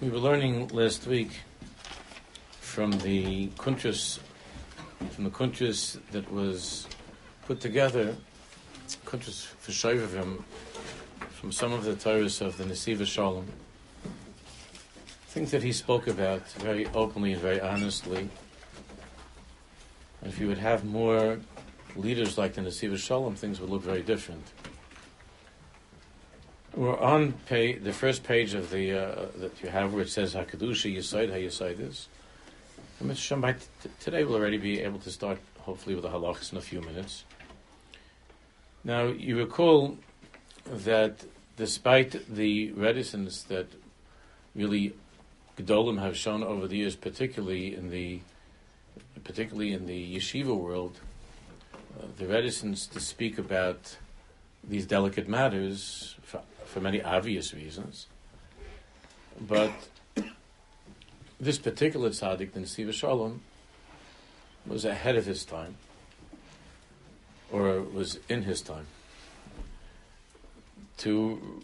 We were learning last week from the kuntras, from the kuntras that was put together, kuntras for Shovavim, from some of the Torahs of the Nesiva Shalom. Things that he spoke about very openly and very honestly. And if you would have more leaders like the Nesiva Shalom, things would look very different. We're on page, the first page of the uh, that you have where it says Hakadusha Yisaid HaYisaid is. And Mr. Shambai, t- today we'll already be able to start hopefully with the halachas in a few minutes. Now you recall that despite the reticence that really Gedolim have shown over the years, particularly in the particularly in the yeshiva world, uh, the reticence to speak about these delicate matters for, for many obvious reasons. But this particular tzaddik, the Nesiva Shalom, was ahead of his time, or was in his time, to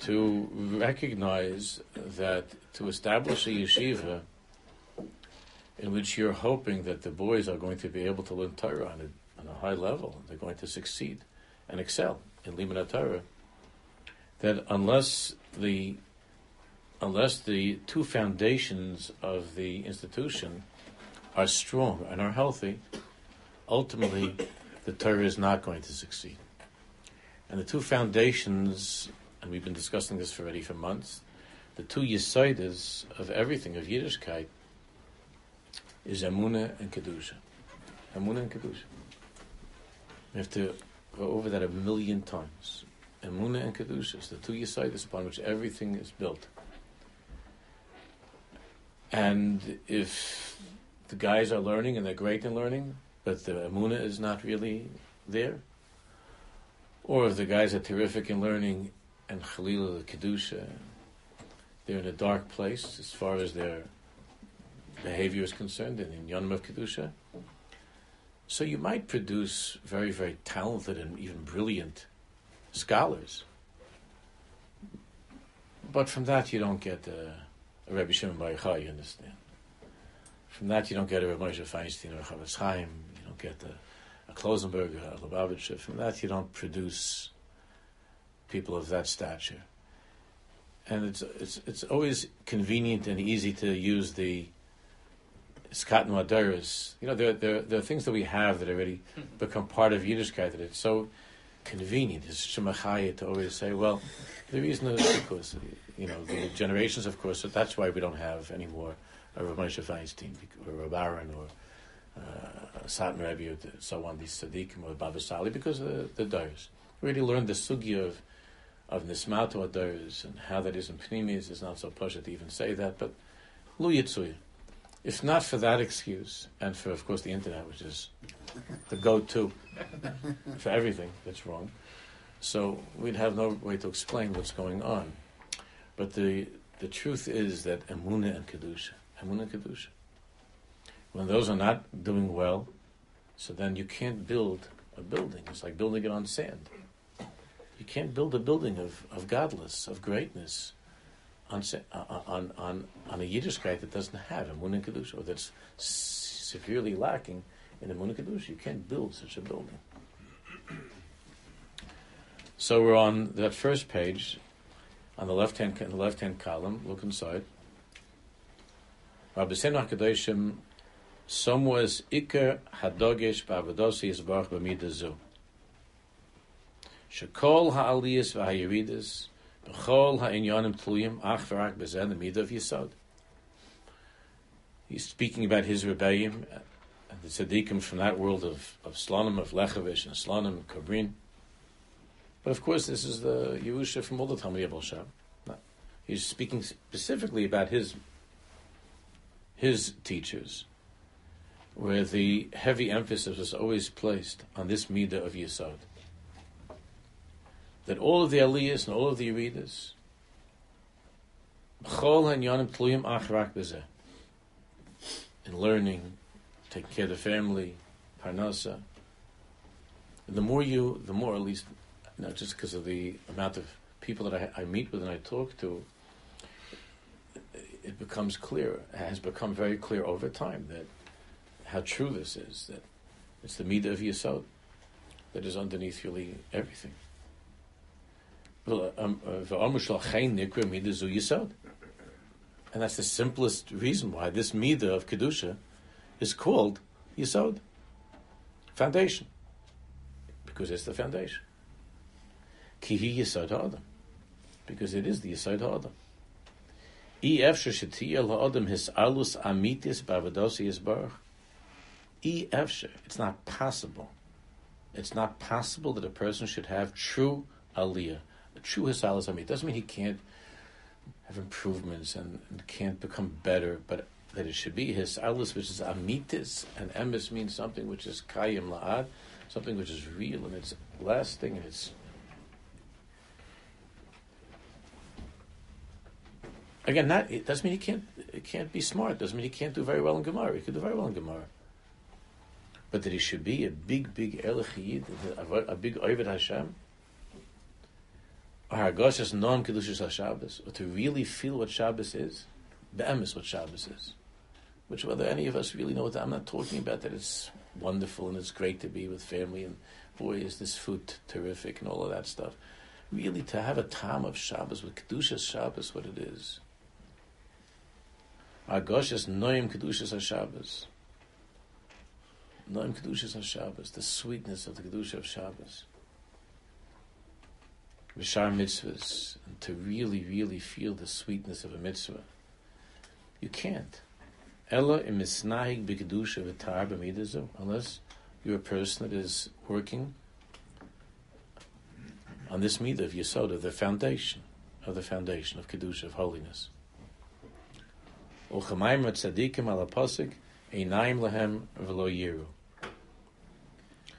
to recognize that to establish a yeshiva in which you're hoping that the boys are going to be able to learn Torah on a, on a high level, they're going to succeed and excel in Limud Torah, that unless the unless the two foundations of the institution are strong and are healthy, ultimately the Torah is not going to succeed. And the two foundations, and we've been discussing this already for months, the two yisoidas of everything, of Yiddishkeit, is Amunah and Kedusha. Amunah and Kedusha. We have to go over that a million times. Amunah and Kedusha is the two yisoidas upon which everything is built. And if the guys are learning and they're great in learning, but the Amunah is not really there, or if the guys are terrific in learning and Khalil the Kedusha, they're in a dark place as far as their behavior is concerned and in Yonam of Kedusha. So you might produce very, very talented and even brilliant scholars. But from that you don't get a, a Rebbe Shimon Bar Yochai, you understand. From that you don't get a Rebbe Moshe Feinstein or Chofetz Chaim, don't get a, a Klausenberg or a Lubavitcher. From that you don't produce people of that stature. And it's, it's, it's always convenient and easy to use the Skat Madaris. You know, there, there, there are things that we have that already become part of Yiddishkeit that it's so convenient. It's Shemachaya to always say, well, the reason is because, you know, the generations, of course, so that's why we don't have any more a Rav Moshe Feinstein or a Baron or uh, Satmar Rebbe or so on, these Tzaddikim or Baba Sali, because of the, the. We already learned the sugya of of Nismato Adars and how that is in Pnimis. It's not so pleasant to even say that, but Lu Yitzuya. If not for that excuse, and for, of course, the internet, which is the go to for everything that's wrong, so we'd have no way to explain what's going on. But the, the truth is that Emunah and Kedusha, Emunah and Kedusha, when those are not doing well, so then you can't build a building. It's like building it on sand. You can't build a building of, of godless, of greatness, on uh, uh, on on on a Yiddishkeit that doesn't have a Kedusha, or that's severely lacking in Mun Kedusha. You can't build such a building. So we're on that first page, on the left hand the left hand column. Look inside. Rabbi Senach Somwas Iker Hadogesh B'midah Shekol ha'aliyas ha'inyanim tluyim ach Yisod. He's speaking about his rebellion and the tzaddikim from that world of, of Slonim, of Lechovitch, and Slonim, and Kobrin. But of course, this is the Yerusha from all the Talmud Yabal. He's speaking specifically about his his teachers. Where the heavy emphasis was always placed on this midah of Yisod. That all of the Aliyahs and all of the Yeridas, in learning, taking care of the family, parnasa. The more you, the more at least, not just because of the amount of people that I, I meet with and I talk to, it becomes clear, has become very clear over time that how true this is, that it's the midah of Yisod that is underneath really everything. Um, uh, and that's the simplest reason why this midah of Kedusha is called Yisod, foundation, because it's the foundation. Kihi Yisod Adam, because it is the Yisod Adam. E efsher shetiya la'adam his alus amitis b'avadosi yisbarach. Efsher, it's not possible. It's not possible that a person should have true aliyah, a true hisalus amit. Doesn't mean he can't have improvements and, and, can't become better, but that it should be his alus, which is amitis, and emis means something which is kayim la'ad, something which is real and it's lasting and it's Again, not it doesn't mean he can't it can't be smart. It Doesn't mean he can't do very well in Gemara. He could do very well in Gemara. But that he should be a big, big Elachiyid, a big Ovid Hashem, or Hagashas non Kedushas HaShabbos, or to really feel what Shabbos is, be'emes what Shabbos is. Which whether any of us really know what I'm not talking about that it's wonderful and it's great to be with family and boy is this food terrific and all of that stuff. Really to have a time of Shabbos with Kedushas Shabbos, what it is. Agoshes Noim Kedushas HaShabbos. Noim Kedushas HaShabbos, the sweetness of the Kedusha of Shabbos. Vishar mitzvahs, and to really, really feel the sweetness of a mitzvah. You can't. Ella imisnahig b'kedusha v'tar b'midazu, unless you're a person that is working on this midah of Yesoda, the foundation of the foundation of kedusha of holiness. Ala v'lo yiru.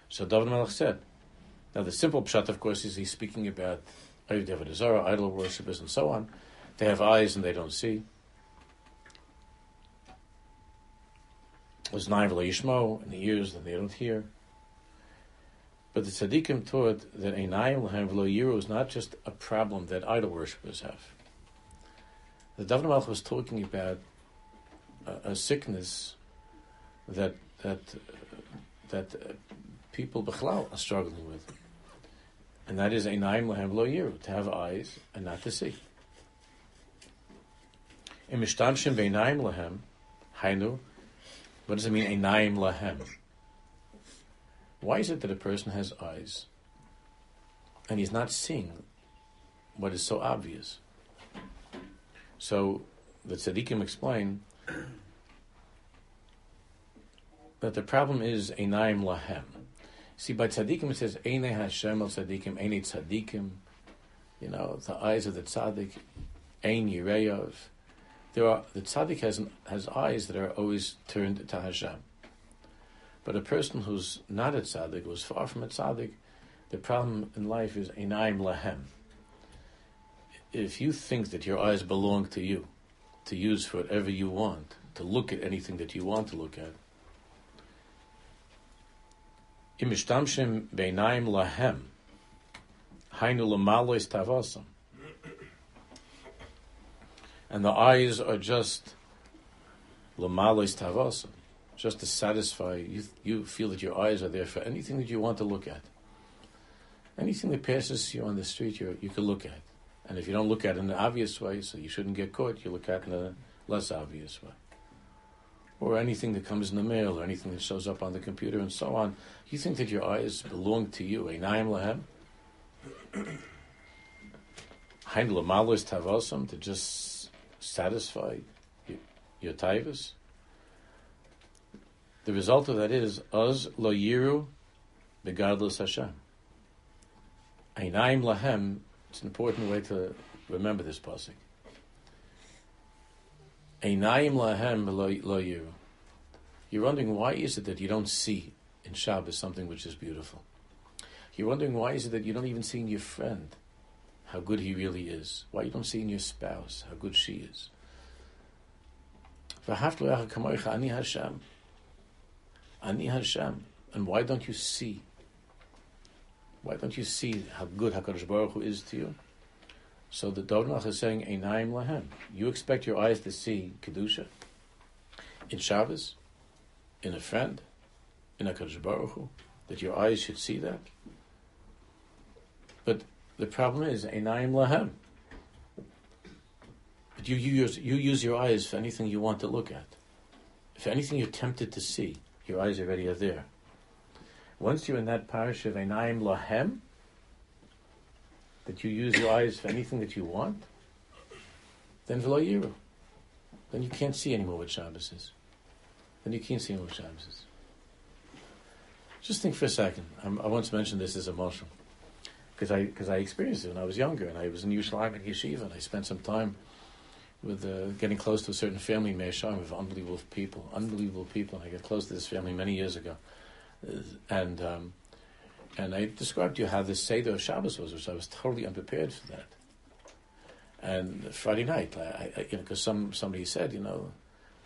So David Melech said. Now the simple pshat, of course, is he's speaking about Ayuv idol worshippers, and so on. They have eyes and they don't see. There's nine yishmo in the ears and they don't hear. But the tzaddikim taught that einayim lehem v'lo is not just a problem that idol worshippers have. The David Melech was talking about a, a sickness that that that people b'chlal are struggling with, and that is a naim lahem lo yiru to have eyes and not to see. In be'naim lahem, hainu, what does it mean a naim lahem? Why is it that a person has eyes and he's not seeing what is so obvious? So the tzaddikim explain that the problem is Einaim Lahem. See, by tzaddikim it says Einei Hashem al tzaddikim, Einei tzaddikim. You know, the eyes of the tzaddik, Ein Yireyav. There are the tzaddik has has eyes that are always turned to Hashem. But a person who's not a tzaddik, who's far from a tzaddik, the problem in life is Einaim Lahem. If you think that your eyes belong to you, to use for whatever you want, to look at anything that you want to look at. Imishtamshim beinaim lahem, hainu lamalois tavasam. And the eyes are just lamalois tavasam, just to satisfy you. You feel that your eyes are there for anything that you want to look at. Anything that passes you on the street, you you can look at. And if you don't look at it in an obvious way, so you shouldn't get caught, you look at it in a less obvious way. Or anything that comes in the mail, or anything that shows up on the computer, and so on. You think that your eyes belong to you. Eh, Einayim lahem. Hein lamalos tavosam, to just satisfy your, your. The result of that is, uz lo yiru begadlus Hashem. Einayim lahem it's an important way to remember this pasuk. You're wondering why is it that you don't see in Shabbos something which is beautiful. You're wondering why is it that you don't even see in your friend how good he really is. Why you don't see in your spouse how good she is. Ani Hashem. Ani Hashem. And why don't you see? Why don't you see how good HaKadosh Baruch Hu is to you? So the Dovnach is saying, Einaim Lahem. You expect your eyes to see Kedusha in Shabbos, in a friend, in HaKadosh Baruch Hu, that your eyes should see that. But the problem is, Einaim Lahem. But you, you, use, you use your eyes for anything you want to look at. If anything you're tempted to see, your eyes already are there. Once you're in that parish of Einaim Lahem, that you use your eyes for anything that you want, then V'lo Yiru. Then you can't see anymore what Shabbos is. Then you can't see anymore what Shabbos is. Just think for a second. I'm, i once mentioned this as a motion because I because I experienced it when I was younger, and I was in Yerushalayim and Yeshiva, and I spent some time with uh, getting close to a certain family in Me'asham with unbelievable people, unbelievable people. And I got close to this family many years ago, uh, and um, and I described to you how this Seder of Shabbos was, which I was totally unprepared for that. And Friday night, I you know, because some somebody said, you know,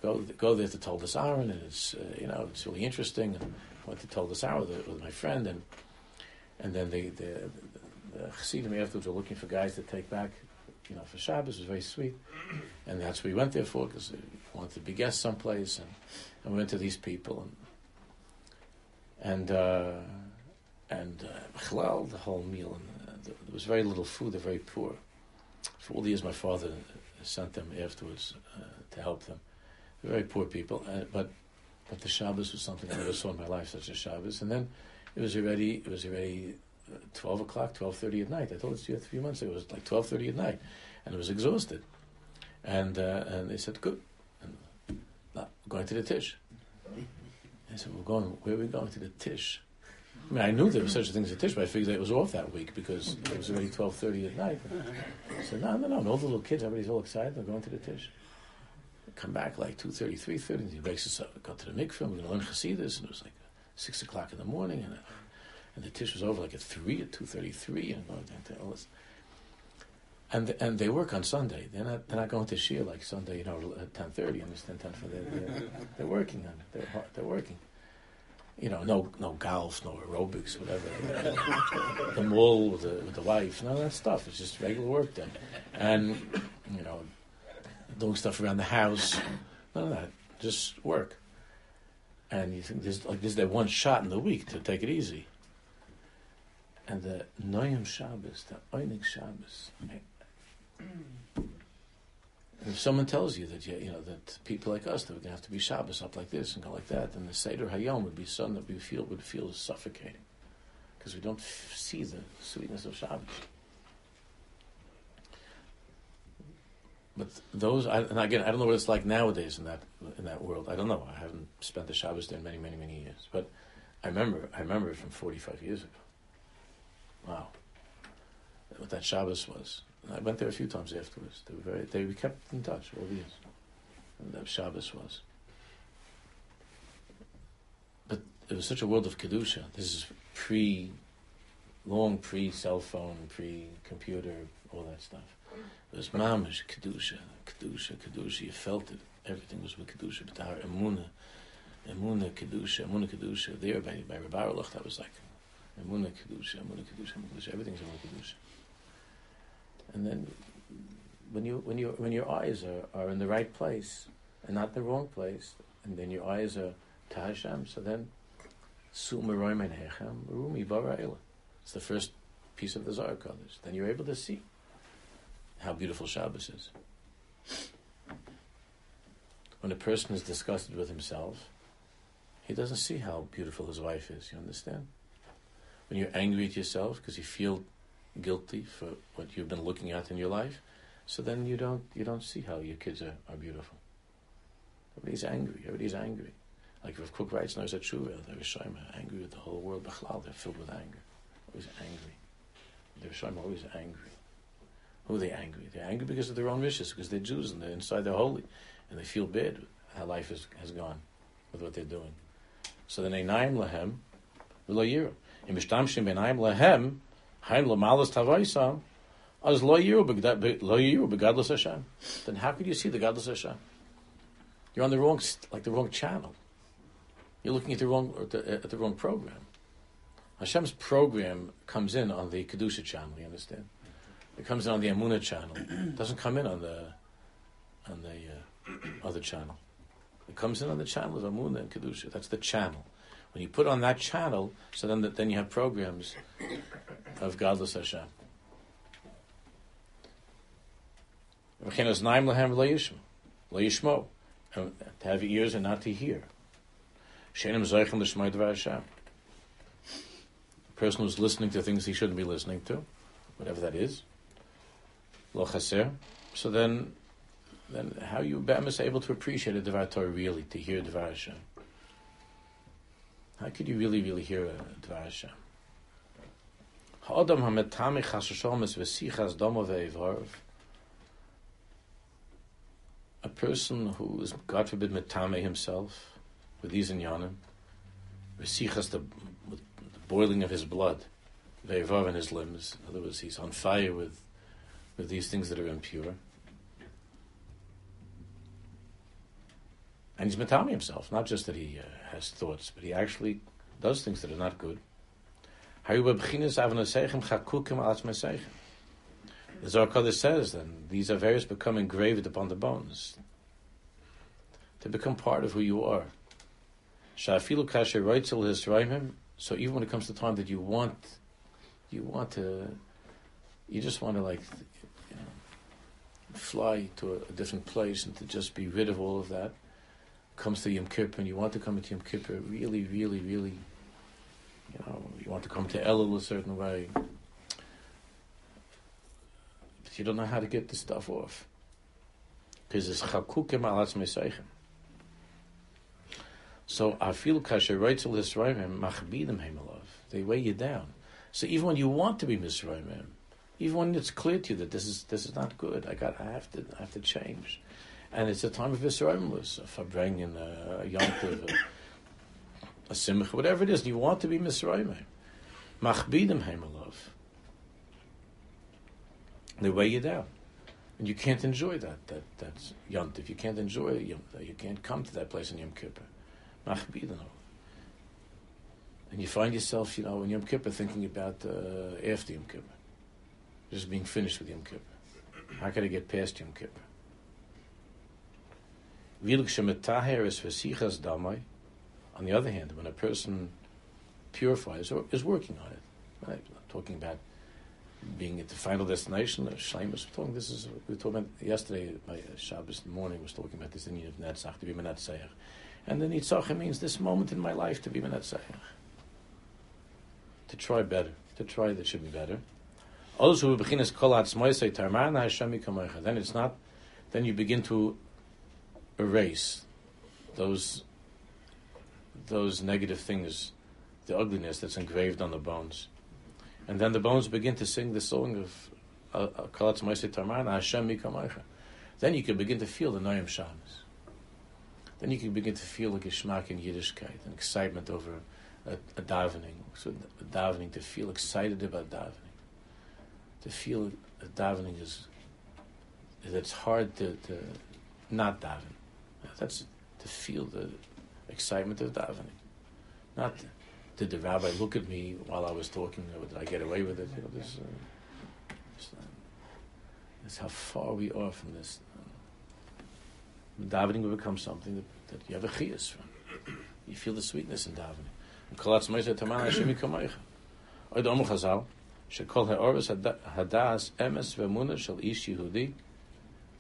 go go there to Toldos Aaron, and it's uh, you know it's really interesting. And I went to Toldos Aaron with, with my friend, and and then they, the the Chassidim afterwards were looking for guys to take back, you know, for Shabbos. It was very sweet, and that's what we went there for because we wanted to be guests someplace, and, and we went to these people, and and uh, and uh, the whole meal, and uh, there was very little food. They're very poor. For all the years, my father sent them afterwards uh, to help them. They're very poor people, uh, but but the Shabbos was something I never saw in my life, such a Shabbos. And then it was already it was already uh, twelve o'clock, twelve thirty at night. I told it to you a few months ago. It was like twelve thirty at night, and I was exhausted. And uh, and they said, "Good, and, we're going to the Tish." I said, "We're going. Where are we going to the Tish?" I mean, I knew there was such a thing as a Tish, but I figured it was off that week because it was already twelve thirty at night. I said, "No, no, no! All the little kids, everybody's all excited. They're going to the Tish." come back like 2.30, 3.30, he wakes us up, we go to the mikveh, we're going to learn Hasidus, and it was like 6 o'clock in the morning, and, uh, and the Tish was over like at 3, at 2.33, and going to all this. And, and they work on Sunday. They're not, they're not going to Shia like Sunday, you know, at 10.30, understand, 10 for they're, they're, they're working on it. They're, they're working you know, no no golf, no aerobics, whatever. the mall with the, with the wife, none of that stuff. It's just regular work then. And, you know, doing stuff around the house. None of that. Just work. And you think there's like there's that one shot in the week to take it easy. And the Noyam Shabbos, the Einig Shabbos. If someone tells you that you, know that people like us that we're gonna have to be Shabbos up like this and go like that, then the Seder Hayom would be something that we feel would feel suffocating because we don't f- see the sweetness of Shabbos. But those, I, and again, I don't know what it's like nowadays in that in that world. I don't know. I haven't spent the Shabbos there in many, many, many years. But I remember, I remember it from forty-five years ago. Wow, what that Shabbos was. I went there a few times afterwards. They were very, they we kept in touch all the years. And that Shabbos was. But it was such a world of kedusha. This is pre, long pre cell phone, pre computer, all that stuff. It was mamish, kedusha, kedusha, kedusha. You felt it. Everything was with kedusha. But our emuna, kedusha, emuna, kedusha. There by by Rabbi that was like emuna, kedusha, emuna, kedusha, emuna, kedusha. Everything's emuna, kedusha. And then when you when you when your eyes are, are in the right place and not the wrong place, and then your eyes are to Hashem, so then it's the first piece of the Zohar colors. Then you're able to see how beautiful Shabbos is. When a person is disgusted with himself, he doesn't see how beautiful his wife is. You understand? When you're angry at yourself because you feel guilty for what you've been looking at in your life, so then you don't you don't see how your kids are, are beautiful. Everybody's angry. Everybody's angry. Like if Cook writes now, said Shuva, they're angry with the whole world. They're filled with anger. Always angry. They're always angry. Who are they angry? They're angry because of their own wishes, because they're Jews and they're inside they're holy, and they feel bad how life has, has gone. with what they're doing. So then einayim lehem v'lo yiru. Im mishtamshim einayim lehem Then how could you see the godless Hashem? You're on the wrong like the wrong channel. You're looking at the wrong at the, at the wrong program. Hashem's program comes in on the kedusha channel. You understand? It comes in on the Amuna channel. It doesn't come in on the on the uh, other channel. It comes in on the channel of Amuna and Kedusha. That's the channel. When you put on that channel, so then then you have programs of godless Hashem. To have ears and not to hear. A person who's listening to things he shouldn't be listening to, whatever that is. So then, then how you Bemis able to appreciate a Devar Torah really, to hear Devar Hashem? How could you really, really hear a Devar Hashem? Ha'adam ha'metami v'sichas a person who is, God forbid, metame himself with these inyanim, v'sichas the, with the boiling of his blood, ve'evav in his limbs. In other words, he's on fire with with these things that are impure. And he's metami himself, not just that he uh, has thoughts, but he actually does things that are not good. The Zohar Kodesh says then, these are various become engraved upon the bones. They become part of who you are. So even when it comes to time that you want, you want to, you just want to like fly to a, different place and to just be rid of all of that. Comes to Yom Kippur and you want to come into Yom Kippur really, really, really, you know, you want to come to Elul a certain way. But you don't know how to get the stuff off. Because it's chakukim alatz meseichem. So I feel kasher reitzul hisraimim machbidim hemelov. They weigh you down. So even when you want to be misraimim, even when it's clear to you that this is this is not good, I got I have to I have to change, and it's a time of Yisraelis, a Farbrengen, a Yontiv, a, a Simcha, whatever it is. You want to be Misraim, Machbidim Heimalov. They weigh you down, and you can't enjoy that that that's Yontiv. You can't enjoy Yom, You can't come to that place in Yom Kippur, Machbidim. And you find yourself, you know, in Yom Kippur thinking about uh, after Yom Kippur just being finished with Yom Kippur. How can I get past Yom Kippur? On the other hand, when a person purifies or is working on it, right? I'm not talking about being at the final destination, Shleimus. We're talking. This is we talking about yesterday. My Shabbos morning was talking about this Indian of Netzach to be Menatzeach, and the Nitzach means this moment in my life to be Menatzeach, to try better, to try that should be better. Also, then it's not. Then you begin to erase those those negative things, the ugliness that's engraved on the bones, and then the bones begin to sing the song of uh, Kalatz Moisei Tarmana Hashem Mikamaycha. Then you can begin to feel the Noyam Shabbos. Then you can begin to feel like a schmack in Yiddishkeit, an excitement over a, a davening, so a davening to feel excited about davening to feel that davening is it's hard to, to not daven. That's to feel the excitement of davening. Not did the rabbi look at me while I was talking, or did I get away with it? You know, this, uh, this, uh, this how far we are from this. Uh, davening will become something that, that you have a chiyas from. You feel the sweetness in davening. Hadas emes v'emuna shel ish Yehudi,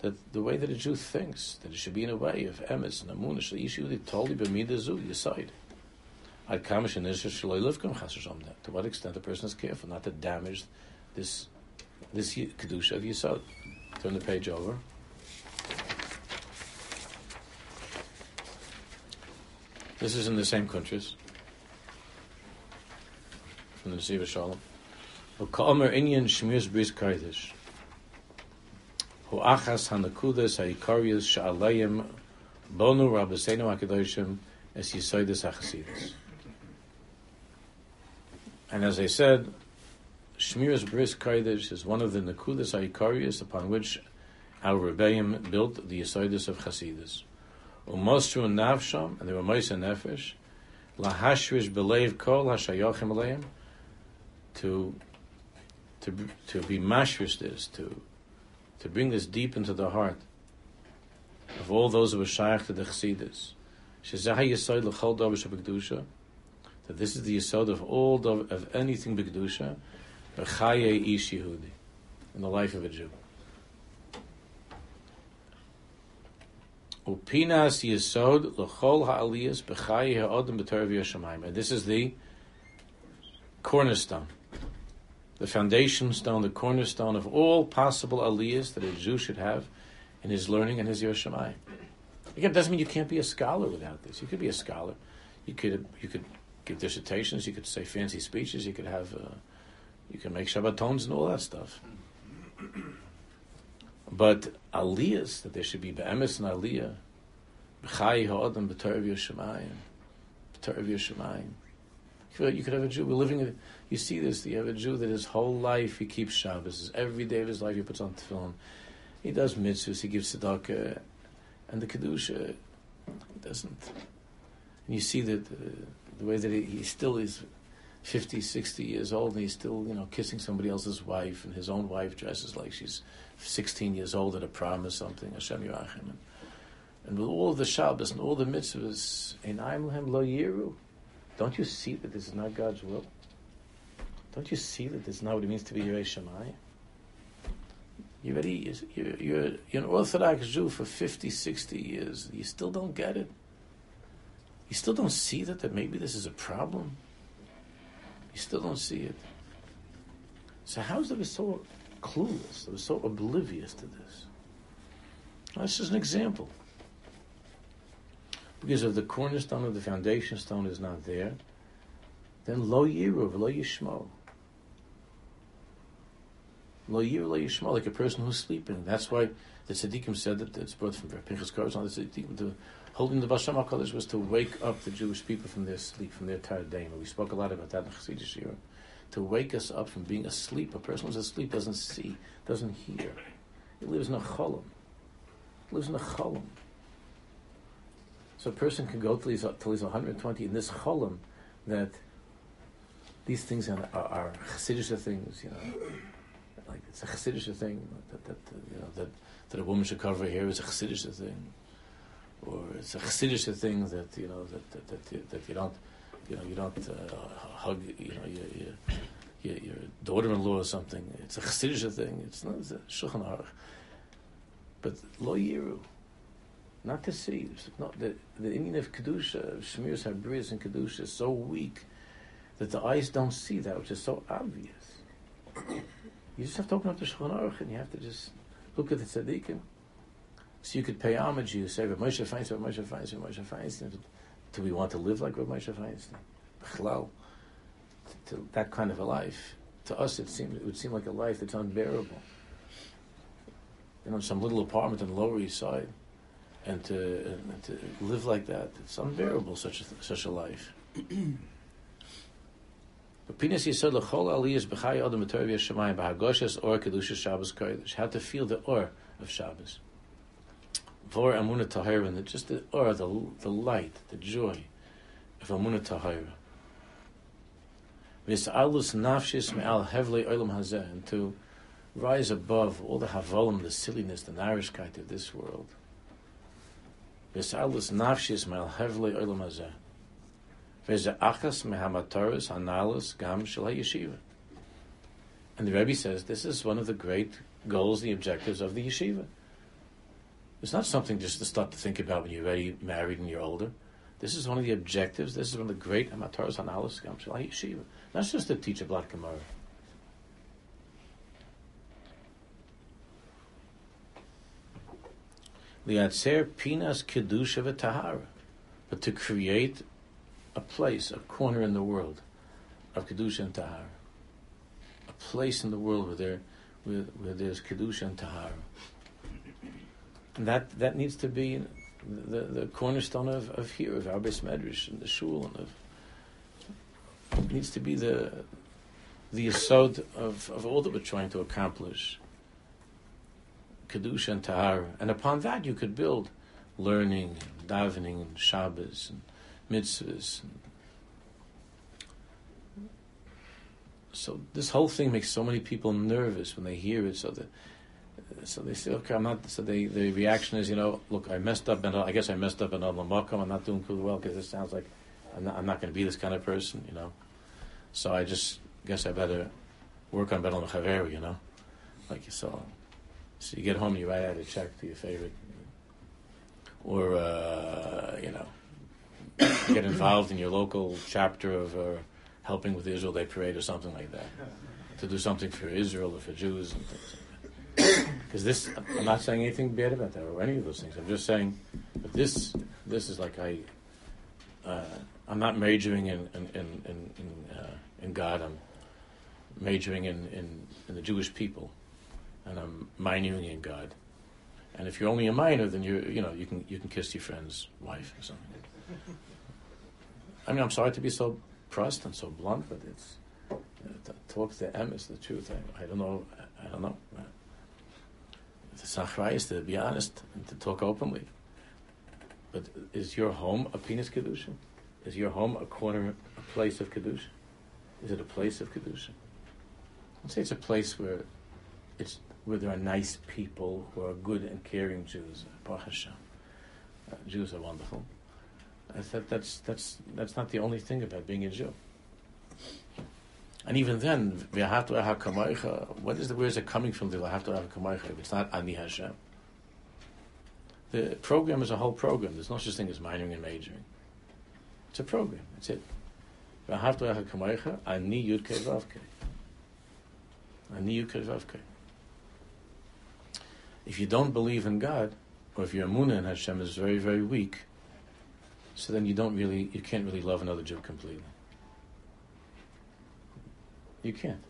that the way that a Jew thinks, that it should be in a way of emes and emuna shel ish Yehudi, totally b'midah zu, chasashom To what extent a person is careful not to damage this this kedusha of yisod. Turn the page over. This is in the same countries. From the Nesiva Shalom. Inyan shmirs bris kodesh. Hanakudas sha'alayim bonu HaChasidus. And as I said, Shmiras Bris Kodesh is one of the Nakudas Aikarius upon which our Rebbeim built the Yisoidus of Chasidus. Umostru Navsham, and they were Moisa Nefesh, Lahashrish Belev Kol Hashayochim Aleim, to to to be mashrish this, to to bring this deep into the heart of all those who are shaykh to the Chassidus. That this is the Yisod of all of, of anything B'Kedusha, B'chaye Ish Yehudi, in the life of a Jew. Upinas Yisod L'chol Ha'aliyas B'chaye Ha'odem B'Torah V'Yashamayim. And this is the cornerstone the foundation stone, the cornerstone of all possible aliyahs that a Jew should have in his learning and his Yerushalayim. Again, it doesn't mean you can't be a scholar without this. You could be a scholar. You could you could give dissertations. You could say fancy speeches. You could have uh, you can make Shabbatons and all that stuff. But aliyahs that there should be be'emes and aliyah, b'chai ha'adam b'torv Yerushalayim, b'torv Yerushalayim. You could have a Jew. Living. You see this. You have a Jew that his whole life he keeps Shabbos. Every day of his life he puts on tefillin. He does mitzvahs. He gives tzedakah, and the kedusha he doesn't. And you see that uh, the way that he, he, still is 50, 60 years old, and he's still you know kissing somebody else's wife, and his own wife dresses like she's 16 years old at a prom or something. Hashem Yerachim. And, and with all the Shabbos and all the mitzvahs, in Aimlhem lo yiru. Don't you see that this is not God's will? Don't you see that this is not what it means to be Yerei Shammai? You're, ready, you're, you're, you're an Orthodox Jew for 50, 60 years. You still don't get it. You still don't see that, that maybe this is a problem. You still don't see it. So how is it so clueless, that was so oblivious to this? This is an example because if the cornerstone of the foundation stone is not there, then lo yiruv, lo yishmo. Lo yiruv, lo yishmo, like a person who's sleeping. That's why the tzaddikim said that it's brought from Pinchas Koros on the tzaddikim. The, holding the Basham HaKadosh was to wake up the Jewish people from their sleep, from their tardaim. We spoke a lot about that in Chassidish Shira. To wake us up from being asleep. A person who's asleep doesn't see, doesn't hear. He lives in a cholam. Lives in a cholam. So a person can go till he's, till he's 120 in this cholam that these things are, are, are things, you know. Like it's a Chassidish thing that, that, you know, that, that a woman should cover her hair is a Chassidish thing. Or it's a Chassidish thing that, you know, that, that, that, that you don't, you know, you don't uh, hug, you know, your, your, your, your daughter-in-law or something. It's a Chassidish thing. It's not it's a Shulchan Aruch. But lo yiru not to see. Not, the, the Indian of Kedusha, Shemiras Habrias and Kedusha is so weak that the eyes don't see that, which is so obvious. You just have to open up the Shulchan Aruch and you have to just look at the tzaddikim. So you could pay homage. You say, Moshe Feinstein, Moshe Feinstein, Moshe Feinstein. Do we want to live like Rav Moshe Feinstein? Chlal, to, to that kind of a life. To us, it seems it would seem like a life that's unbearable. You know, some little apartment on the Lower East Side and to, and to live like that, it's unbearable, such a, such a life. How to feel the or of Shabbos. Vor Amunah Tahira, just the or, the, the light, the joy of Amunah Tahira. V'is'alus nafshis me'al hevlei olam hazeh, and to rise above all the havolim, the silliness, the narishkeit of this world. V'salus nafshis mel hevle olam hazeh. And the Rebbe says this is one of the great goals, the objectives of the yeshiva. It's not something just to start to think about when you're ready, married, and you're older. This is one of the objectives. This is one of the great gam shel yeshiva. Not just to teach a black Gemara. Liatzer pinas kedusha v'tahara, but to create a place, a corner in the world of kedusha and tahara, a place in the world where there, where, where there's kedusha and tahara. And that that needs to be the, the cornerstone of, of here, of our base medrash and the shul, and of, needs to be the the asod of, of all that we're trying to accomplish. Kedusha and Tahar. And upon that you could build learning, davening, and Shabbos, and mitzvahs. so this whole thing makes so many people nervous when they hear it. So that so they say, okay, I'm not. So they, the reaction is, you know, look, I messed up, and I guess I messed up in Makam. I'm not doing too well because this sounds like I'm not, not going to be this kind of person, you know. So I just guess I better work on Betel Chaver, you know, like so. So you get home, and you write out a check to your favorite, or uh, you know, get involved in your local chapter of uh, helping with Israel Day Parade or something like that, to do something for Israel or for Jews and things. Because this, I'm not saying anything bad about that or any of those things. I'm just saying that this, this is like I, uh, I'm not majoring in in in in, in, uh, in God. I'm majoring in, in, in the Jewish people, and I'm minoring in God. And if you're only a minor, then you you know you can you can kiss your friend's wife or something. I mean, I'm sorry to be so pressed and so blunt, but it's uh, talk to M is the truth. I, I don't know. I, I don't know the Sachrai is to be honest and to talk openly. But is your home a penis kedusha? Is your home a corner, a place of kedusha? Is it a place of kedusha? Let's say it's a place where it's where there are nice people who are good and caring Jews. Baruch. Uh, Jews are wonderful. I thought that's that's that's not the only thing about being a Jew. And even then, what is the where is it coming from? The if it's not ani Hashem. The program is a whole program. There's no such thing as minoring and majoring. It's a program. That's it. Ani. Ani. If you don't believe in God, or if your emunah in Hashem is very, very weak, so then you don't really, you can't really love another Jew completely. You can't.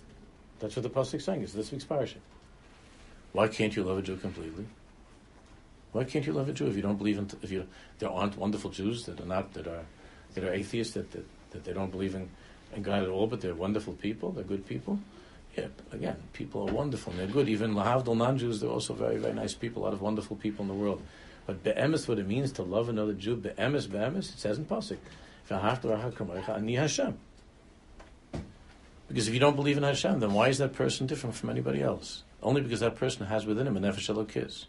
That's what the pasuk is saying. It's this week's parasha. Why can't you love a Jew completely? Why can't you love a Jew if you don't believe in? If you there aren't wonderful Jews that are not that are that are atheists that that, that they don't believe in, in God at all, but they're wonderful people. They're good people. Yeah, again, people are wonderful and they're good. Even lahavdol non-Jews, they're also very very nice people. A lot of wonderful people in the world. But be'emes, what it means to love another Jew, be'emes, be'emes, it says in pasuk, Hashem. Because if you don't believe in Hashem, then why is that person different from anybody else? Only because that person has within him a nefesh elokis.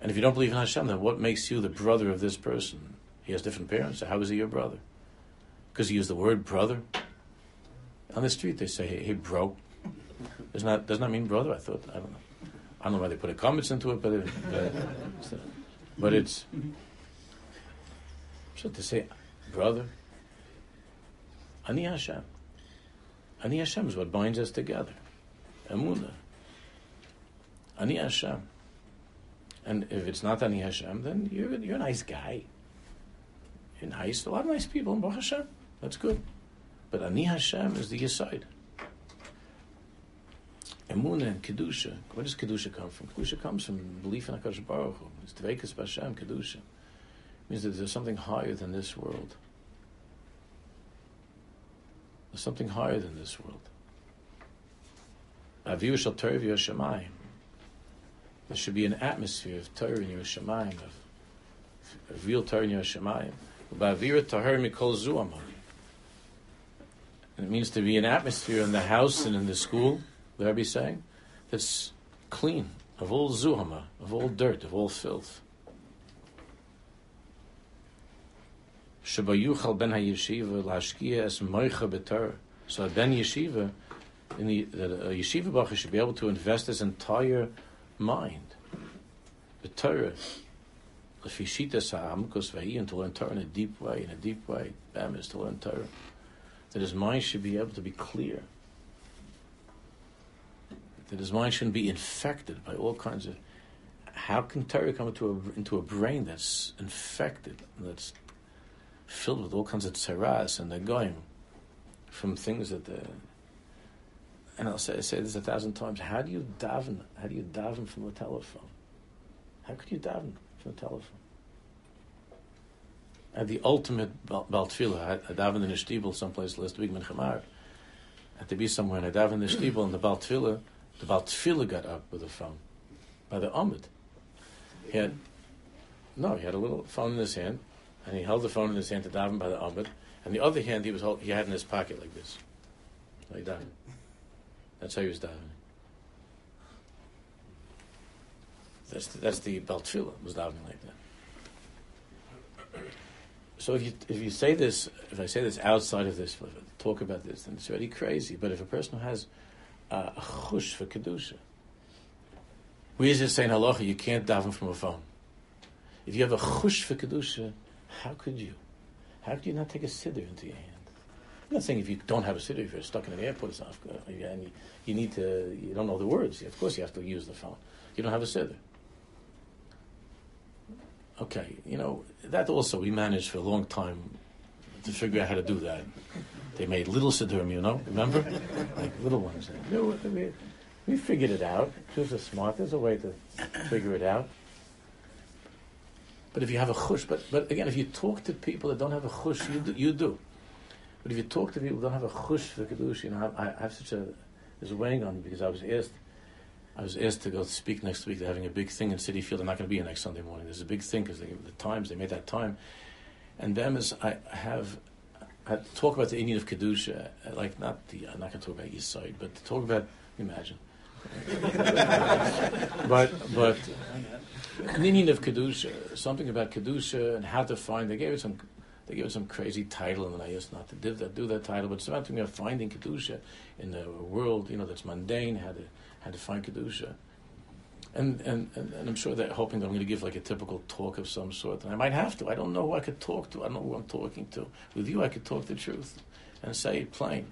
And if you don't believe in Hashem, then what makes you the brother of this person? He has different parents. So how is he your brother? Because he used the word brother. On the street, they say, "Hey, bro." Does not does not mean brother. I thought I don't know. I don't know why they put a comments into it, but it, but, but it's so to say, brother. Ani Hashem. Ani Hashem is what binds us together. Emunah. Ani Hashem. And if it's not Ani Hashem, then you're, you're a nice guy. You're nice. A lot of nice people in Baruch Hashem. That's good. But Ani Hashem is the Yeside. Emunah and Kedusha. Where does Kedusha come from? Kedusha comes from belief in HaKadosh Baruch Hu. It's Dveikus B'Hashem, Kedusha. It means that there's something higher than this world. There's something higher than this world. Aviv shall Torah. There should be an atmosphere of Torah in Yerushalayim, of, of real Torah in Yerushalayim. Ba'avira mikol zuamah. It means to be an atmosphere in the house and in the school, the Rebbe is saying, that's clean of all zuhama, of all dirt, of all filth. Shabayuchal ben hayeshiva lashkia es moicha betar. So a ben yeshiva, in the, the yeshiva bacher should be able to invest his entire mind, the Torah, lefishita sa'amkos vahi, and to learn Torah in a deep way, in a deep way, bam, is to learn Torah. That his mind should be able to be clear. That his mind shouldn't be infected by all kinds of. How can Torah come into a into a brain that's infected, that's filled with all kinds of tsaras, and they're going from things that the. And I'll say, say this a thousand times. How do you daven? How do you daven from the telephone? How could you daven from the telephone. At the ultimate Bal Tfilah, I davened in a shtibel someplace last week, Menchamar. Had to be somewhere, and I davened in the shtibel, and the Bal Tfilah, the Bal Tfilah got up with a phone by the Amid. He had, no, he had a little phone in his hand, and he held the phone in his hand to daven by the Amid, and the other hand he was hold, he had in his pocket like this, like that. That's how he was davening. That's the, that's the Bal Tfilah was davening like that. So if you if you say this, if I say this outside of this, talk about this, then it's already crazy. But if a person who has a chush for kedusha, we just saying halacha you can't daven from a phone. If you have a chush for kedusha, how could you? How could you not take a siddur into your hand? I'm not saying if you don't have a siddur, if you're stuck in an airport, it's not, and you, you need to, you don't know the words. Of course, you have to use the phone. You don't have a siddur. Okay, you know, that also we managed for a long time to figure out how to do that. They made little siddurim, you know, remember? like little ones. We, we figured it out. Jews are smart. There's a way to figure it out. But if you have a chush, but, but again, if you talk to people that don't have a chush, you do, you do. But if you talk to people who don't have a chush for kedusha, you know, I, I have such a, there's a weighing on me because I was asked I was asked to go speak next week. They're having a big thing in Citi Field. I'm not going to be here next Sunday morning. There's a big thing because the times they made that time, and them is I have talk about the inyan of kedusha, uh, like not the I'm not going to talk about East Side, but to talk about imagine, but but an inyan of kedusha, something about kedusha and how to find. They gave it some. They gave it some crazy title, and I used not to do that, do that title, but it's about finding kedusha in the world, you know, that's mundane. How to how to find kedusha. And, and, and, and, I'm sure they're hoping that I'm going to give like a typical talk of some sort. And I might have to. I don't know who I could talk to. I don't know who I'm talking to. With you, I could talk the truth and say it plain.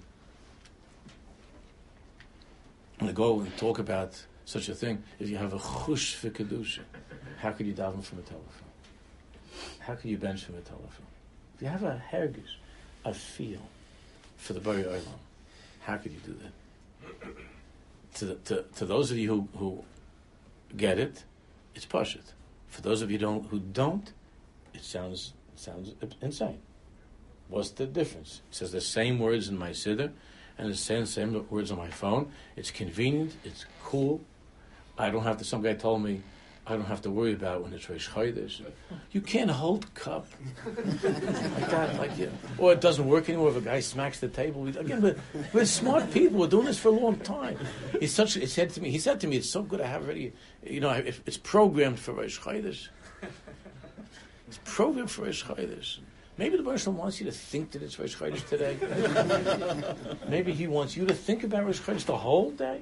And to go and talk about such a thing, if you have a chush for kedusha, how could you daven from a telephone? How could you bench from a telephone? If you have a hergish, a feel for the Bari Olam, how could you do that? to, to, to those of you who, who get it, it's pashut. For those of you don't, who don't, it sounds sounds insane. What's the difference? It says the same words in my siddur and the same, same words on my phone. It's convenient. It's cool. I don't have to. Some guy told me I don't have to worry about when it's Rosh Chodesh. You can't hold cup like that, like yeah. Or it doesn't work anymore if a guy smacks the table. Again, we're, we're smart people. We're doing this for a long time. It's such. It said to me. He said to me, "It's so good. I have already. You know, it's programmed for Rosh Chodesh. It's programmed for Rosh Chodesh." Maybe the Baruch wants you to think that it's Rosh Chodesh today. Maybe he wants you to think about Rosh Chodesh the whole day.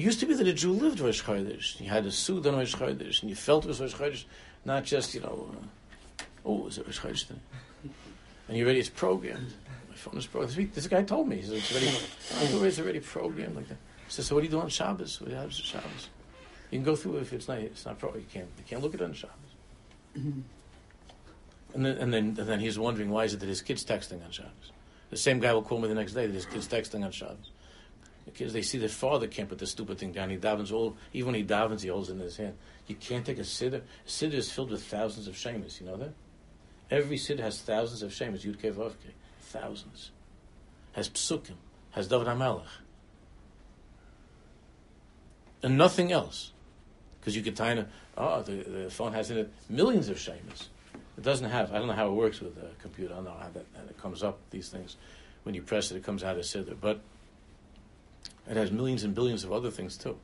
It used to be that a Jew lived Rosh Chodesh. He had a suit on Rosh Chodesh, and you felt it was Rosh Chodesh, not just, you know, uh, oh, is it Rosh Chodesh today? And you're ready, it's programmed. My phone is programmed. This guy told me, he said, it's already, it's already programmed like that. He said, so what do you do on Shabbos? What happens on Shabbos? You can go through it if it's not, it's not pro. You can't, you can't look at it on Shabbos. Mm-hmm. And then, and then, and then he's wondering why is it that his kid's texting on Shabbos? The same guy will call me the next day that his kid's texting on Shabbos. Because they see their father can't put the stupid thing down. He davens all, even when he davens, he holds it in his hand. You can't take a siddur. A siddur is filled with thousands of shemas. You know that? Every siddur has thousands of shemas. Yud Kev Thousands. Has psukim. Has David HaMelech. And nothing else. Because you can tie in a, oh, the, the phone has in it millions of shemas. It doesn't have, I don't know how it works with a computer. I don't know how that, how it comes up, these things. When you press it, it comes out as siddur. But it has millions and billions of other things too.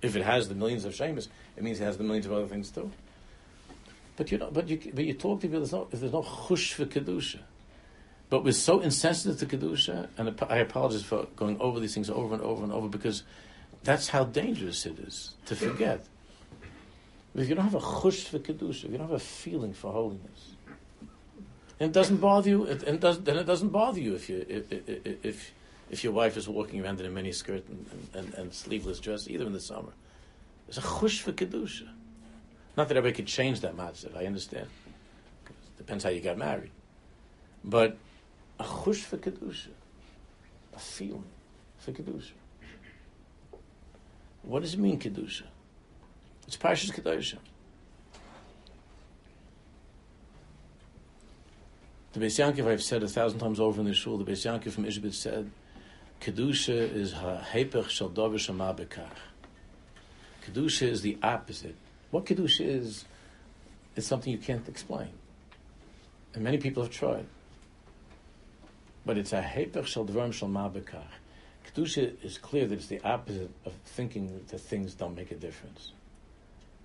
If it has the millions of shemas, it means it has the millions of other things too. But you know, but you but you talk to people. There's no if there's no chush for kedusha. But we're so insensitive to kedusha, and I apologize for going over these things over and over and over because that's how dangerous it is to forget. If you don't have a chush for kedusha, if you don't have a feeling for holiness, and it doesn't bother you, it, and does, then it doesn't bother you if you if, if, if if your wife is walking around in a mini skirt and, and, and sleeveless dress, either in the summer. There's a chush for kedusha. Not that everybody could change that matzah. I understand. It depends how you got married, but a chush for kedusha, a feeling for kedusha. What does it mean kedusha? It's Parshas kedusha. The Beis Yankov, I've said a thousand times over in the shul, the Beis Yankov from Ishbit said, Kedusha is ha-hepech shel dover shema bekach. Kedusha is the opposite. What Kedusha is, is something you can't explain. And many people have tried. But it's a hepech shel dvarim shel ma bekach. Kedusha is clear that it's the opposite of thinking that things don't make a difference.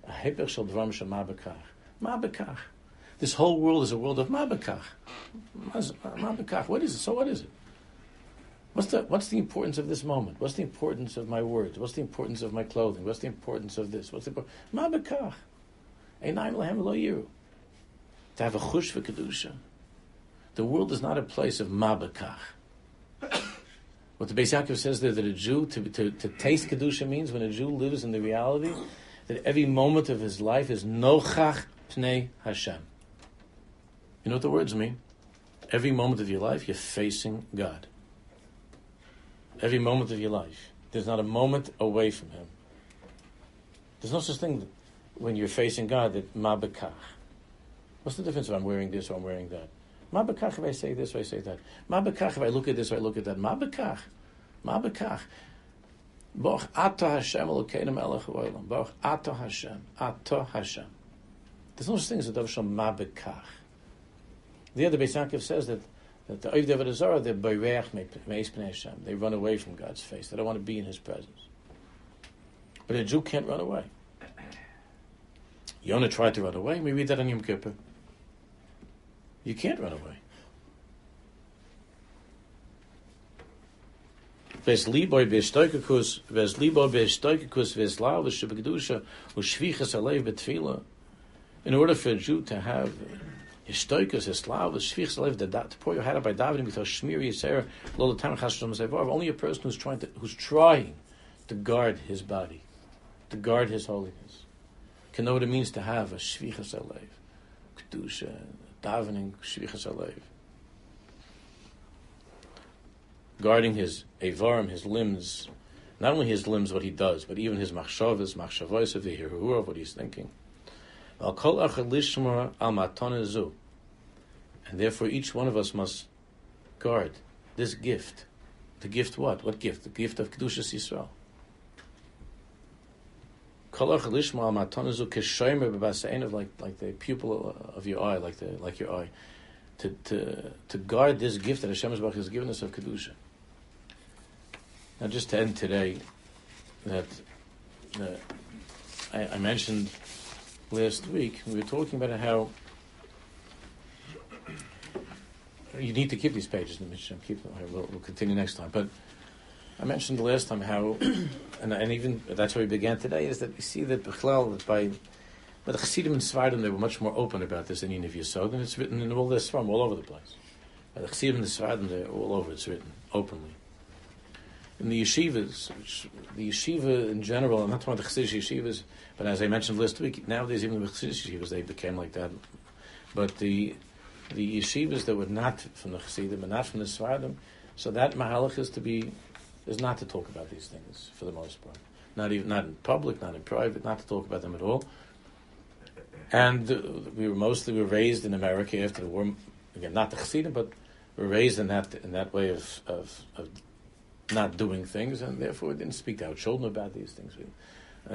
A hepech shel dvarim shel ma bekach. Ma bekach. This whole world is a world of mabakach. Mabakach. What is it? So what is it? What's the what's the importance of this moment? What's the importance of my words? What's the importance of my clothing? What's the importance of this? What's the yiru. To have a chush for kedusha. The world is not a place of mabakach. What the Beis Yaakov says there that a Jew to, to, to taste kedusha means when a Jew lives in the reality that every moment of his life is nochach pnei Hashem. You know what the words mean? Every moment of your life, you're facing God. Every moment of your life. There's not a moment away from Him. There's no such thing when you're facing God that ma bekach. What's the difference if I'm wearing this or I'm wearing that? Ma bekach if I say this or I say that. Ma bekach if I look at this or I look at that. Ma bekach. Ma bekach. Boch ato Hashem Elokeinu melech ha'olam. Boch ato Hashem. Ato Hashem. There's no such thing as a davar shal ma bekach. The other Beis says that that the Oivdei Avodah they're Bayreach Meis Hashem. They run away from God's face. They don't want to be in His presence. But a Jew can't run away. Yonah tried to run away. We read that on Yom Kippur. You can't run away. In order for a Jew to have Histoikus, Hislavus, Shvichs Lev, to pour your head up by davening with Shmir Yisera, Lola Tam Chasham Zevar, only a person who's trying to who's trying to guard his body, to guard his holiness, can know what it means to have a Shvichas Alev, Kedusha, davening Shvichas Alev. Guarding his Avarim, his limbs, not only his limbs, what he does, but even his machshavas, machshavos of the what he's thinking. And therefore, each one of us must guard this gift. The gift what? What gift? The gift of Kedushas Yisrael. Like like the pupil of your eye, like the like your eye, to to to guard this gift that Hashem has given us of kedusha. Now, just to end today, that uh, I, I mentioned last week, we were talking about how you need to keep these pages in the Mishnah. Keep them. We'll, we'll, continue next time. But I mentioned the last time how, and, and even that's where we began today, is that we see that Bechlal, by but the Chassidim and Svardim, they were much more open about this than Yiniv Yisod, and it's written in all this from all over the place. By the Chassidim and the Svardim, they're all over. It's written openly. In the yeshivas, the yeshiva in general, I'm not talking about the Chassidish yeshivas, but as I mentioned last week, nowadays even the Chassidish yeshivas they became like that. But the the yeshivas that were not from the Chassidim and not from the Svardim, so that mahalach is to be is not to talk about these things for the most part. Not even not in public, not in private, not to talk about them at all. And we were mostly we were raised in America after the war. Again, not the Chassidim, but we were raised in that in that way of, of, of not doing things, and therefore didn't speak to our children about these things. We,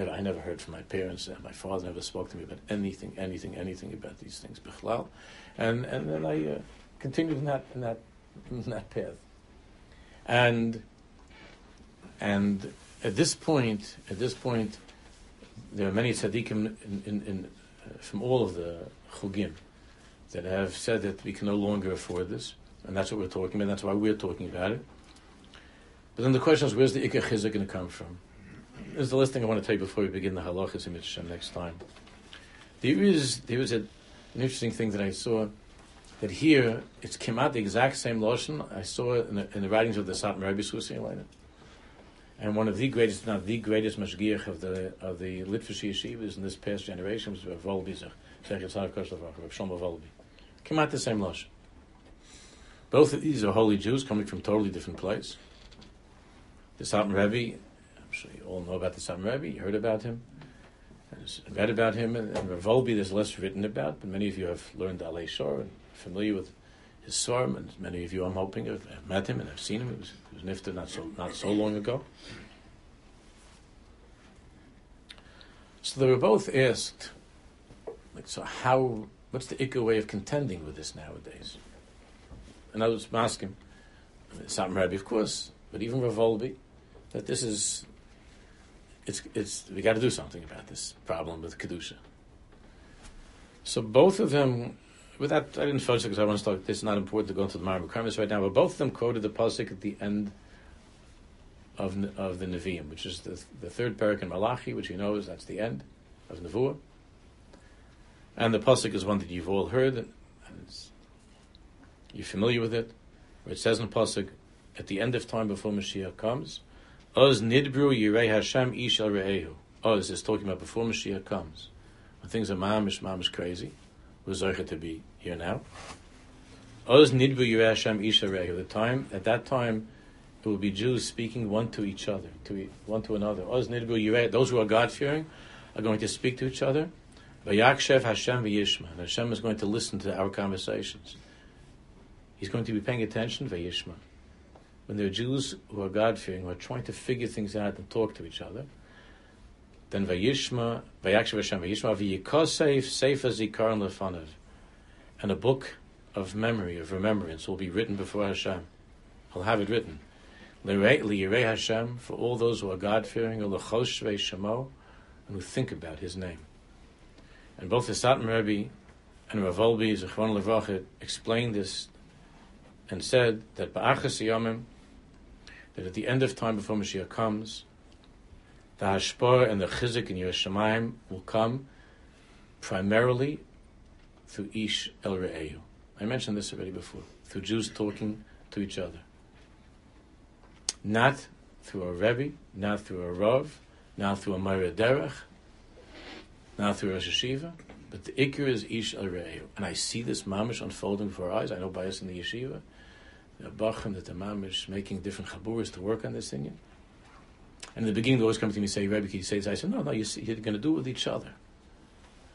I never heard from my parents. My father never spoke to me about anything, anything, anything about these things. Bichlal, and and then I uh, continued in that in that in that path. And and at this point, at this point, there are many tzaddikim in, in, in, uh, from all of the chugim that have said that we can no longer afford this, and that's what we're talking about. That's why we're talking about it. But then the question is, where's the ikar chizuk going to come from? This is the last thing I want to tell you before we begin the halachas in Mitzvah next time. There is there is a, an interesting thing that I saw that here it's came out the exact same lotion I saw in the, in the writings of the Satmar Rebbe Susi and one of the greatest, not the greatest mashgiach of the of the Litvish yeshivas in this past generation was Rav Wolbe, Shlomo Wolbe. Came out the same lotion. Both of these are holy Jews coming from totally different place. The Satmar Rebbe I'm sure you all know about the Satmar Rebbe. You heard about him. read about him. And, and Rav Wolbe, there's less written about, but many of you have learned Alei Shor and familiar with his Svarim, and many of you, I'm hoping, have, have met him and have seen him. He was, he was Nifta not so, not so long ago. So they were both asked, like, so how, what's the Ikka way of contending with this nowadays? And other words, Maskim, Satmar Rebbe, of course, but even Rav Wolbe, that this is, it's, it's, we got to do something about this problem with Kedusha. So both of them, without, I didn't focus because I want to start, it's not important to go into the Marmar right now, but both of them quoted the Pasuk at the end of, of the Nevi'im, which is the, the third parak in Malachi, which you know is that's the end of Nevuah. And the Pasuk is one that you've all heard, and you're familiar with it, where it says in the Pasuk, at the end of time before Mashiach comes, Oz nidbru yirei Hashem ish al re'ehu. Oz is talking about before Mashiach comes. When things are mamish, mamish crazy, we're to be here now. Oz nidbru yirei Hashem ish al. The time, at that time, it will be Jews speaking one to each other, to one to another. Oz nidbru yirei. Those who are God-fearing are going to speak to each other. Vayakshev Hashem v'yishma. And Hashem is going to listen to our conversations. He's going to be paying attention, v'yishma. When there are Jews who are God-fearing, who are trying to figure things out and talk to each other, then Vayishma, vayakshev Hashem v'yishma, v'yikoseif sefer zikaron lefanav. And a book of memory, of remembrance, will be written before Hashem. He'll have it written. Liyirei Hashem, for all those who are l'choshvei shemo, and who think about His name. And both the Satmar Rebbe and Rav Wolbe, Zechron explained this and said that Ba'achas Yomim, that at the end of time before Mashiach comes, the Hashpar and the Chizik in Yerushalayim will come primarily through Ish El Re'ehu. I mentioned this already before. Through Jews talking to each other. Not through a Rebbe, not through a Rav, not through a Moarei Derech, not through a Yeshiva, but the Iker is Ish El Re'ehu. And I see this mamish unfolding before our eyes. I know by us in the Yeshiva the Bachim, that the Mamish making different chaburas to work on this thing. And in the beginning, they always come to me and say, Rebbe, can you say this? I said, no, no, you are going to do it with each other.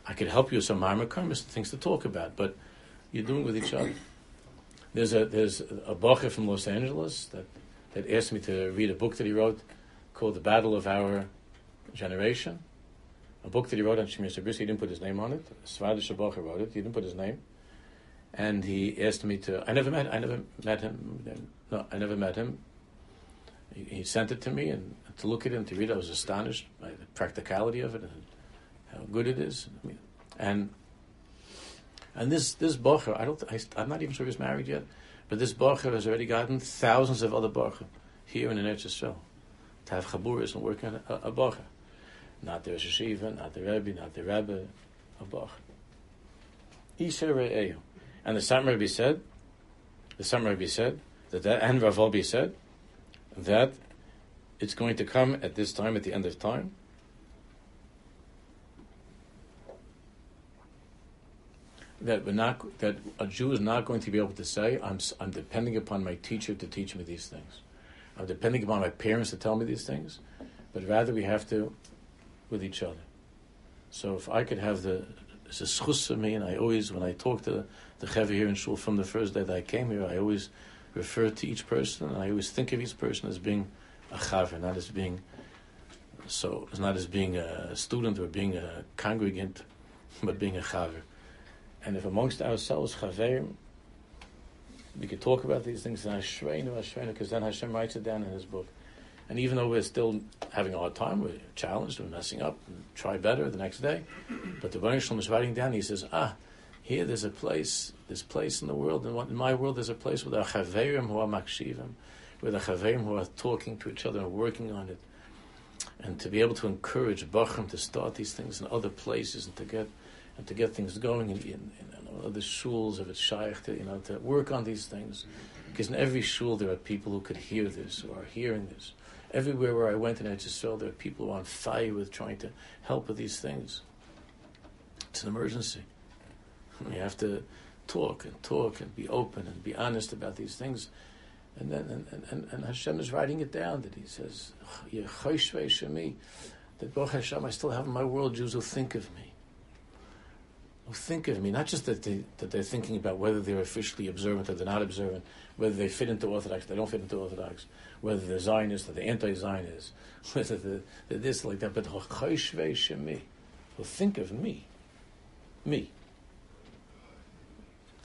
I could help you with some Marmar Karmas, things to talk about, but you're doing it with each other. There's a there's a Bacher from Los Angeles that, that asked me to read a book that he wrote called The Battle of Our Generation. A book that he wrote on Shemir Sabris. He didn't put his name on it. Svadish Bacher wrote it. He didn't put his name and he asked me to. I never met. I never met him. No, I never met him. He, he, sent it to me, and to look at it and to read it, I was astonished by the practicality of it and how good it is. And and this this bocher, I don't. I, am not even sure he's married yet, but this bocher has already gotten thousands of other bocher here in the Eretz Yisrael to have chaburis and work on a, a bocher. Not the Rosh Yeshiva, not the Rebbe, not the Rebbe, a bocher. Isha Re'eyu. And the Satmar Rebbe said, the Satmar Rebbe said, that, that and Rav Wolbe said, that it's going to come at this time, at the end of time. That we're not that a Jew is not going to be able to say, I'm, I'm depending upon my teacher to teach me these things. I'm depending upon my parents to tell me these things, but rather we have to with each other. So if I could have the it's a schus for me, and I always, when I talk to the Chevy here in Shul from the first day that I came here, I always refer to each person, and I always think of each person as being a chaver, not as being so, not as being a student or being a congregant, but being a chaver. And if amongst ourselves chaverim, we could talk about these things, and Ashreinu, Ashreinu, because then Hashem writes it down in His book. And even though we're still having a hard time, we're challenged, we're messing up, and try better the next day. But the Baruch Shalom is writing down, he says, ah, here there's a place, this place in the world, in my world there's a place where the chaverim who are makshivim, where the chaverim who are talking to each other and working on it, and to be able to encourage bachrim to start these things in other places and to get and to get things going in, in, in other shuls of its shaykh, to, you know, to work on these things. Because in every shul there are people who could hear this or are hearing this. Everywhere where I went in Eretz there are people who are on fire with trying to help with these things. It's an emergency. You have to talk and talk and be open and be honest about these things. And then and, and, and Hashem is writing it down that He says, that Baruch Hashem, I still have in my world Jews who think of me. Who think of me, not just that, they, that they're thinking about whether they're officially observant or they're not observant, whether they fit into Orthodox, they don't fit into Orthodox, whether they're Zionist or they're anti-Zionist, whether they're, they're this like that, but who think of me, me.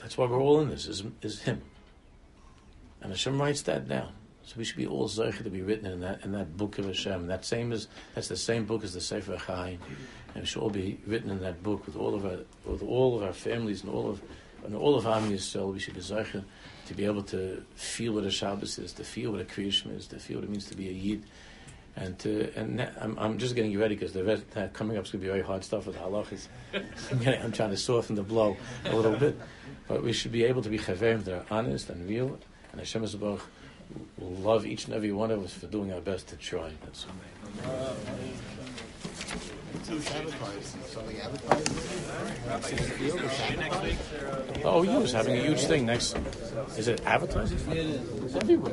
That's why we're all in this, is, is Him. And Hashem writes that down. So we should be all zeicher to be written in that in that book of Hashem. That same is that's the same book as the Sefer Chaim, and we should all be written in that book with all of our with all of our families and all of and all of Am Yisrael. We should be zeicher to be able to feel what a Shabbos is, to feel what a Kriyishma is, to feel what it means to be a Yid. And to, and I'm, I'm just getting you ready because the rest, coming up is going to be very hard stuff with halachas. I'm, I'm trying to soften the blow a little bit, but we should be able to be chaverim that are honest and real, and Hashem Yisrael will love each and every one of us for doing our best to try. That's all. Oh, you was having a huge thing next. Is it advertising? It's everywhere.